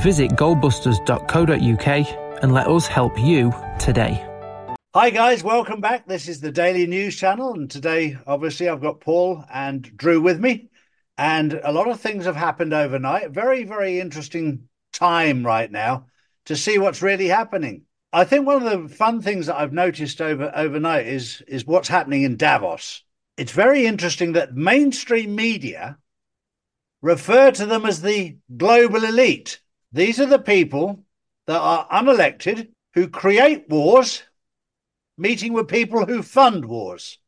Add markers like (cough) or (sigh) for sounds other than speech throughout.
Visit goldbusters.co.uk and let us help you today. Hi, guys, welcome back. This is the Daily News Channel, and today, obviously, I've got Paul and Drew with me. And a lot of things have happened overnight. Very, very interesting time right now to see what's really happening. I think one of the fun things that I've noticed over overnight is is what's happening in Davos. It's very interesting that mainstream media refer to them as the global elite. These are the people that are unelected who create wars, meeting with people who fund wars.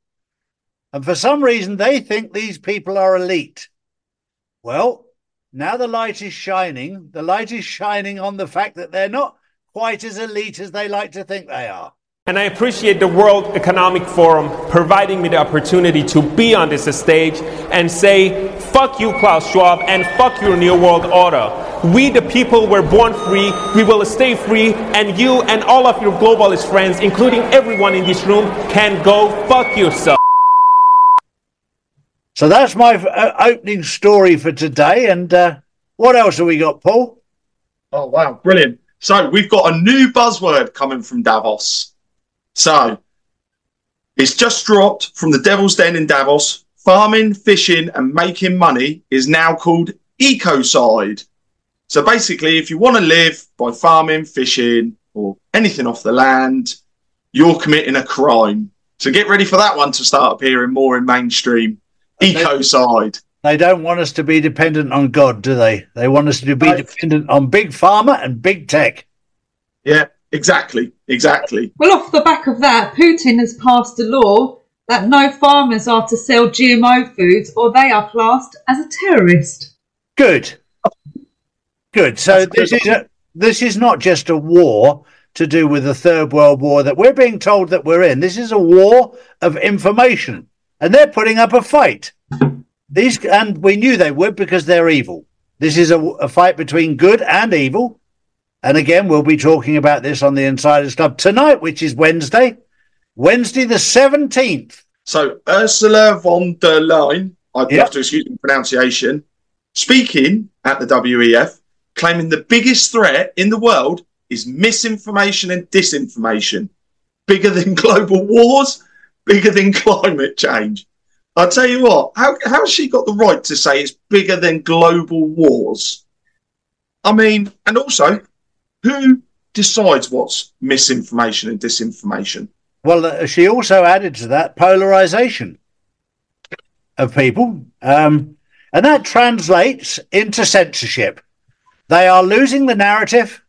And for some reason, they think these people are elite. Well, now the light is shining. The light is shining on the fact that they're not quite as elite as they like to think they are. And I appreciate the World Economic Forum providing me the opportunity to be on this stage and say, fuck you, Klaus Schwab, and fuck your New World Order. We, the people, were born free. We will stay free. And you and all of your globalist friends, including everyone in this room, can go fuck yourself. So that's my uh, opening story for today. And uh, what else have we got, Paul? Oh, wow. Brilliant. So we've got a new buzzword coming from Davos. So it's just dropped from the Devil's Den in Davos. Farming, fishing, and making money is now called ecocide. So basically, if you want to live by farming, fishing, or anything off the land, you're committing a crime. So get ready for that one to start appearing more in mainstream. ecocide. They don't want us to be dependent on God, do they? They want us to be No. dependent on big pharma and big tech. Yeah, exactly, exactly. Well, off the back of that, Putin has passed a law that no farmers are to sell GMO foods or they are classed as a terrorist. Good. Good. So That's this good. is a, this is not just a war to do with the Third World War that we're being told that we're in. This is a war of information, and they're putting up a fight. These and we knew they would because they're evil. This is a, a fight between good and evil. And again, we'll be talking about this on the Insiders Club tonight, which is Wednesday, Wednesday the seventeenth. So Ursula von der Leyen, I'd Yep. have to excuse the pronunciation, speaking at the WEF, claiming the biggest threat in the world is misinformation and disinformation, bigger than (laughs) global wars, bigger than climate change. I'll tell you what, how how has she got the right to say it's bigger than global wars? I mean, and also, who decides what's misinformation and disinformation? Well, uh, she also added to that polarization of people, um, and that translates into censorship. They are losing the narrative,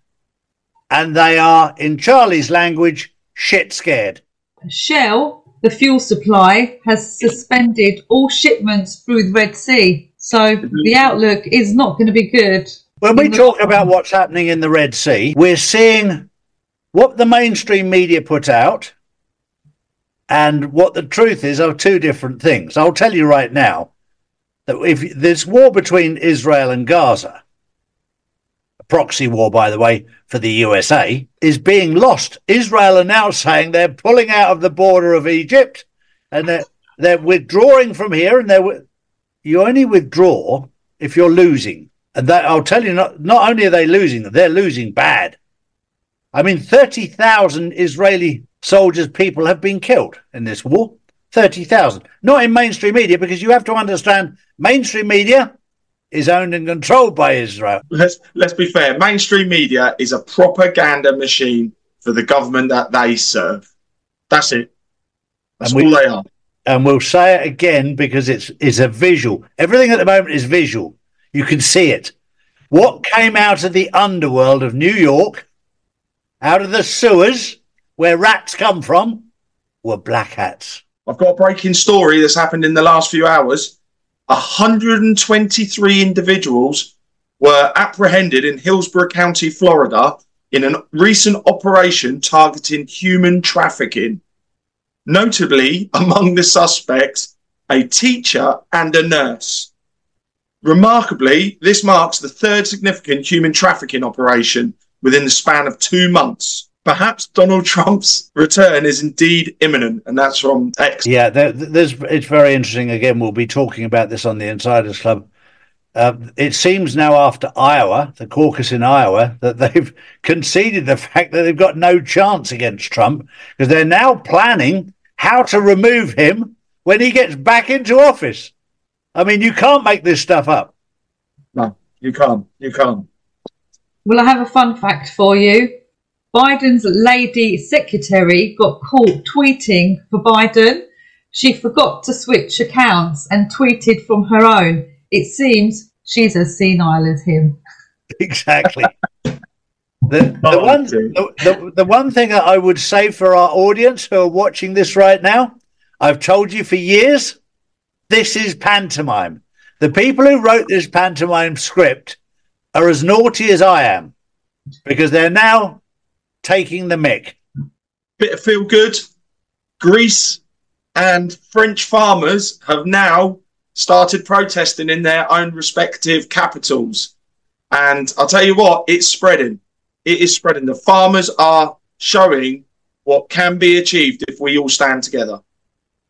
and they are, in Charlie's language, shit scared. Shell, the fuel supply, has suspended all shipments through the Red Sea. So the outlook is not going to be good. When we talk about what's happening in the Red Sea, we're seeing what the mainstream media put out and what the truth is are two different things. I'll tell you right now that if this war between Israel and Gaza, proxy war, by the way, for the USA, is being lost. Israel are now saying they're pulling out of the border of Egypt and they're, they're withdrawing from here. And they're, you only withdraw if you're losing. And that I'll tell you, not, not only are they losing, they're losing bad. I mean, 30,000 Israeli soldiers, people have been killed in this war. 30,000. Not in mainstream media, because you have to understand mainstream media is owned and controlled by Israel. let's let's be fair. Mainstream media is a propaganda machine for the government that they serve. That's it. That's And we- all they are. And we'll say it again because it's, it's a visual. Everything at the moment is visual. You can see it. What came out of the underworld of New York, out of the sewers where rats come from, were black hats. I've got a breaking story that's happened in the last few hours. 123 individuals were apprehended in Hillsborough County, Florida, in a recent operation targeting human trafficking. Notably, among the suspects, a teacher and a nurse. Remarkably, this marks the third significant human trafficking operation within the span of two months. Perhaps Donald Trump's return is indeed imminent, and that's from X. Yeah, there, there's. It's very interesting. Again, we'll be talking about this on the Insiders Club. Uh, it seems now after Iowa, the caucus in Iowa, that they've (laughs) conceded the fact that they've got no chance against Trump because they're now planning how to remove him when he gets back into office. I mean, you can't make this stuff up. No, you can't. You can't. Well, I have a fun fact for you. Biden's lady secretary got caught tweeting for Biden. She forgot to switch accounts and tweeted from her own. It seems she's as senile as him. (laughs) Exactly. The, the, one, the, the, the one thing that I would say for our audience who are watching this right now, I've told you for years, this is pantomime. The people who wrote this pantomime script are as naughty as I am because they're now taking the mick. Bit of feel good. Greece and French farmers have now started protesting in their own respective capitals. And I'll tell you what, it's spreading. It is spreading. The farmers are showing what can be achieved if we all stand together.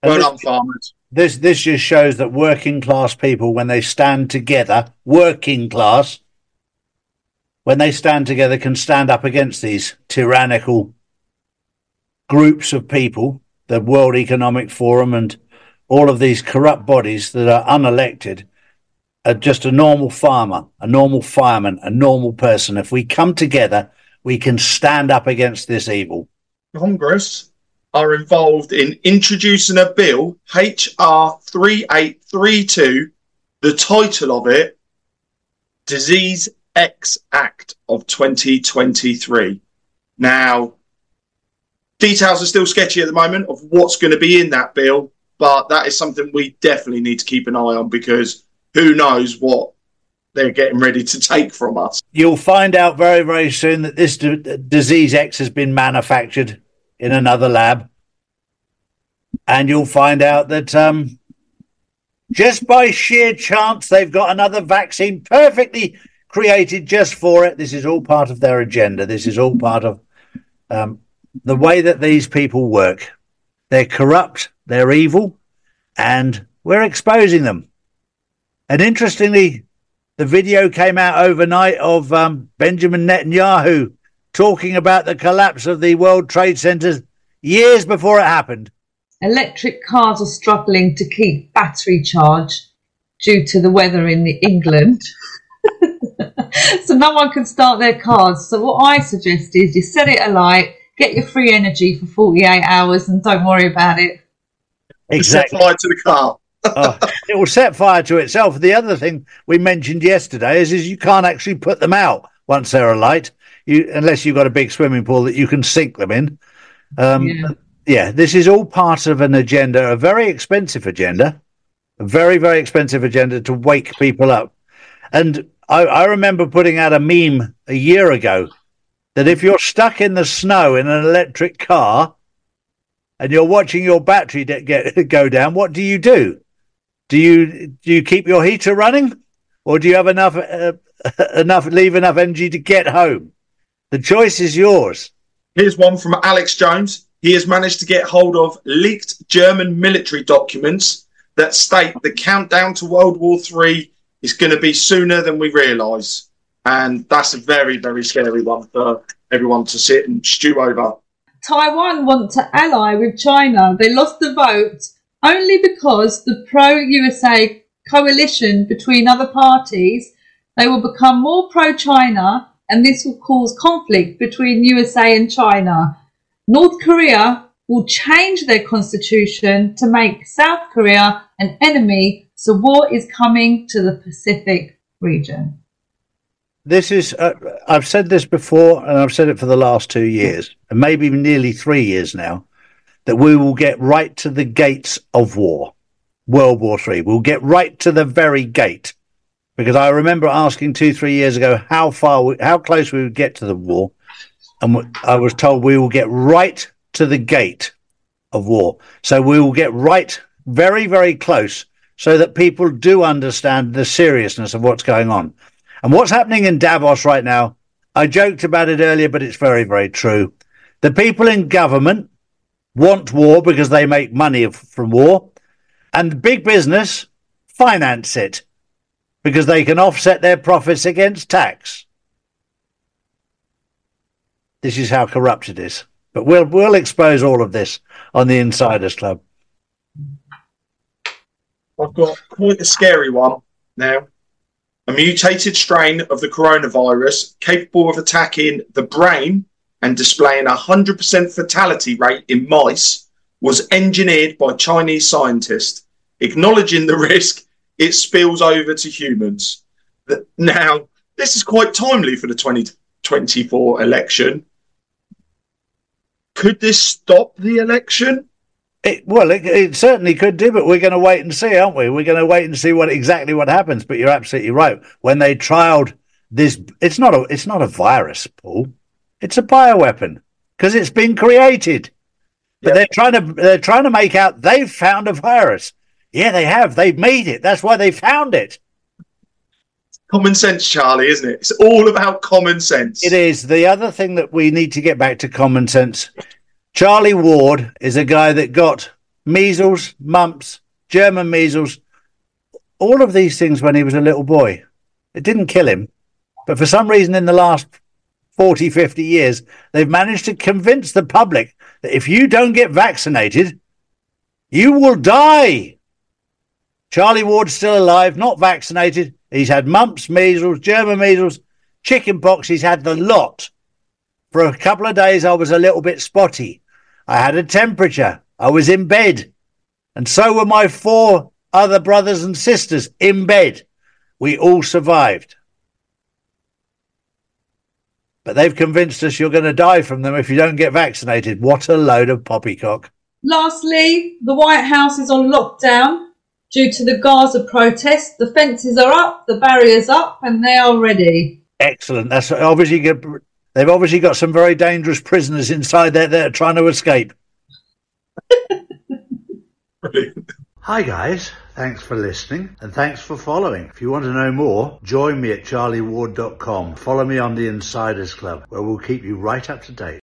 Well done, farmers. This this just shows that working class people, when they stand together, working class, when they stand together, can stand up against these tyrannical groups of people, the World Economic Forum and all of these corrupt bodies that are unelected are just a normal farmer, a normal fireman, a normal person. If we come together, we can stand up against this evil. Congress are involved in introducing a bill, HR 3832. The title of it, Disease X Act of 2023. Now, details are still sketchy at the moment of what's going to be in that bill, but that is something we definitely need to keep an eye on because who knows what they're getting ready to take from us. You'll find out very, very soon that this d- disease X has been manufactured in another lab. And you'll find out that um, just by sheer chance, they've got another vaccine perfectly created just for it. This is all part of their agenda. This is all part of um, the way that these people work. They're corrupt, they're evil, and we're exposing them. And interestingly, the video came out overnight of um, Benjamin Netanyahu talking about the collapse of the World Trade Centers years before it happened. Electric cars are struggling to keep battery charge due to the weather in England. (laughs) so no one can start their cars. So what I suggest is you set it alight, get your free energy for 48 hours and don't worry about it. Exactly. Set fire to the car. (laughs) oh, it will set fire to itself. The other thing we mentioned yesterday is, is you can't actually put them out once they're alight, you unless you've got a big swimming pool that you can sink them in. Um, yeah. yeah, this is all part of an agenda, a very expensive agenda, a very very expensive agenda to wake people up. And I, I remember putting out a meme a year ago that if you're stuck in the snow in an electric car and you're watching your battery get (laughs) go down, what do you do? Do you do you keep your heater running, or do you have enough uh, (laughs) enough leave enough energy to get home? The choice is yours. Here's one from Alex Jones. He has managed to get hold of leaked German military documents that state the countdown to World War III is going to be sooner than we realise, and that's a very very scary one for everyone to sit and stew over. Taiwan want to ally with China. They lost the vote only because the pro USA coalition between other parties, they will become more pro China and this will cause conflict between USA and China. North Korea will change their constitution to make South Korea an enemy, so war is coming to the Pacific region. This is, uh, I've said this before, and I've said it for the last two years, and maybe nearly three years now that we will get right to the gates of war, World War Three. We'll get right to the very gate, because I remember asking two, three years ago how far, we, how close we would get to the war, And I was told we will get right to the gate of war. So we will get right very, very close so that people do understand the seriousness of what's going on. And what's happening in Davos right now, I joked about it earlier, but it's very, very true. The people in government want war because they make money from war, and big business finance it because they can offset their profits against tax. This is how corrupt it is. But we'll we'll expose all of this on the Insiders Club. I've got quite a scary one now. A mutated strain of the coronavirus capable of attacking the brain and displaying a 100% fatality rate in mice was engineered by Chinese scientists. Acknowledging the (laughs) risk, it spills over to humans. Now, this is quite timely for the 2024 election. Could this stop the election? It, well, it, it, certainly could do, but we're going to wait and see, aren't we? We're going to wait and see what exactly what happens. But you're absolutely right. When they trialed this, it's not a it's not a virus, Paul. It's a bioweapon because it's been created. But yep. they're trying to they're trying to make out they've found a virus. Yeah, they have. They've made it. That's why they found it. Common sense, Charlie, isn't it? It's all about common sense. It is. The other thing that we need to get back to common sense Charlie Ward is a guy that got measles, mumps, German measles, all of these things when he was a little boy. It didn't kill him. But for some reason, in the last 40, 50 years, they've managed to convince the public that if you don't get vaccinated, you will die. Charlie Ward's still alive, not vaccinated. He's had mumps, measles, German measles, chicken pox. He's had the lot. For a couple of days, I was a little bit spotty. I had a temperature. I was in bed. And so were my four other brothers and sisters in bed. We all survived. But they've convinced us you're going to die from them if you don't get vaccinated. What a load of poppycock. Lastly, the White House is on lockdown due to the Gaza protests. The fences are up, the barriers up, and they are ready. Excellent. That's obviously good They've obviously got some very dangerous prisoners inside there that are trying to escape. (laughs) Hi guys, thanks for listening and thanks for following. If you want to know more, join me at charlieward.com. Follow me on the Insiders Club where we'll keep you right up to date.